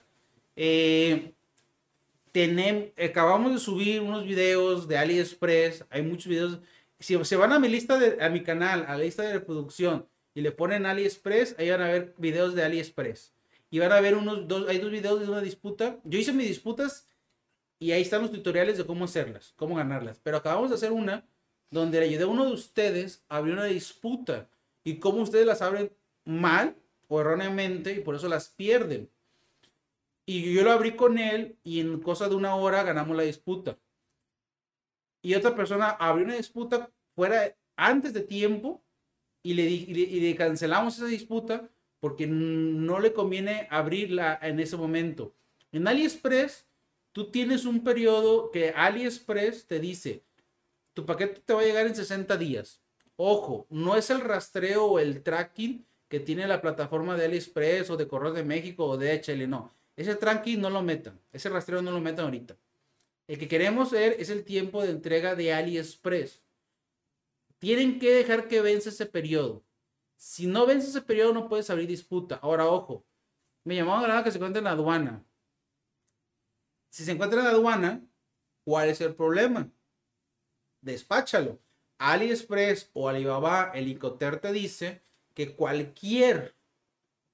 Eh, tenemos, acabamos de subir unos videos de AliExpress. Hay muchos videos. Si se van a mi lista de, a mi canal, a la lista de reproducción y le ponen AliExpress, ahí van a ver videos de AliExpress. Y van a ver unos dos, hay dos videos de una disputa. Yo hice mis disputas y ahí están los tutoriales de cómo hacerlas, cómo ganarlas. Pero acabamos de hacer una donde le ayudé a uno de ustedes a abrir una disputa y cómo ustedes las abren mal o erróneamente y por eso las pierden. Y yo lo abrí con él y en cosa de una hora ganamos la disputa. Y otra persona abrió una disputa fuera antes de tiempo y le, y le, cancelamos esa disputa porque no le conviene abrirla en ese momento. En AliExpress, tú tienes un periodo que AliExpress te dice, tu paquete te va a llegar en 60 días. Ojo, no es el rastreo o el tracking que tiene la plataforma de AliExpress o de Correos de México o de HL, no. Ese tracking no lo metan, ese rastreo no lo metan ahorita. El que queremos ver es el tiempo de entrega de AliExpress tienen que dejar que vence ese periodo. Si no vence ese periodo, no puedes abrir disputa. Ahora, ojo, me llamaban a que se encuentra en la aduana. Si se encuentra en la aduana, ¿cuál es el problema? Despáchalo. AliExpress o Alibaba, el Icoter te dice que cualquier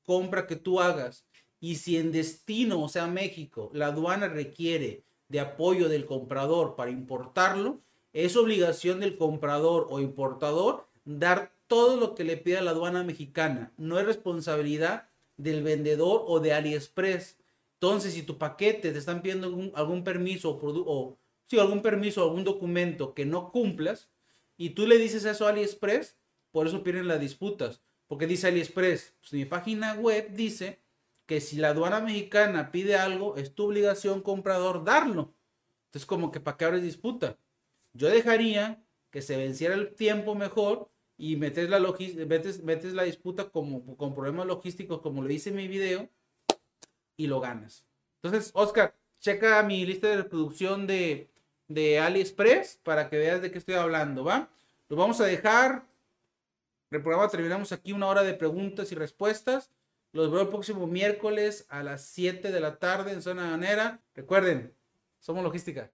compra que tú hagas y si en destino, o sea, México, la aduana requiere de apoyo del comprador para importarlo, es obligación del comprador o importador dar todo lo que le pida la aduana mexicana. No es responsabilidad del vendedor o de AliExpress. Entonces, si tu paquete te están pidiendo algún, permiso o, o algún permiso algún documento que no cumplas y tú le dices eso a AliExpress, por eso pierden las disputas. Porque dice AliExpress, pues mi página web dice que si la aduana mexicana pide algo, es tu obligación comprador darlo. Entonces, como que para qué abres disputa. Yo dejaría que se venciera el tiempo mejor y metes la, metes, metes la disputa como, con problemas logísticos, como lo hice en mi video, y lo ganas. Entonces, Oscar, checa mi lista de reproducción de, de AliExpress para que veas de qué estoy hablando, ¿va? Lo vamos a dejar. El programa terminamos aquí una hora de preguntas y respuestas. Los veo el próximo miércoles a las 7 de la tarde en Zona Ganera. Recuerden, somos logística.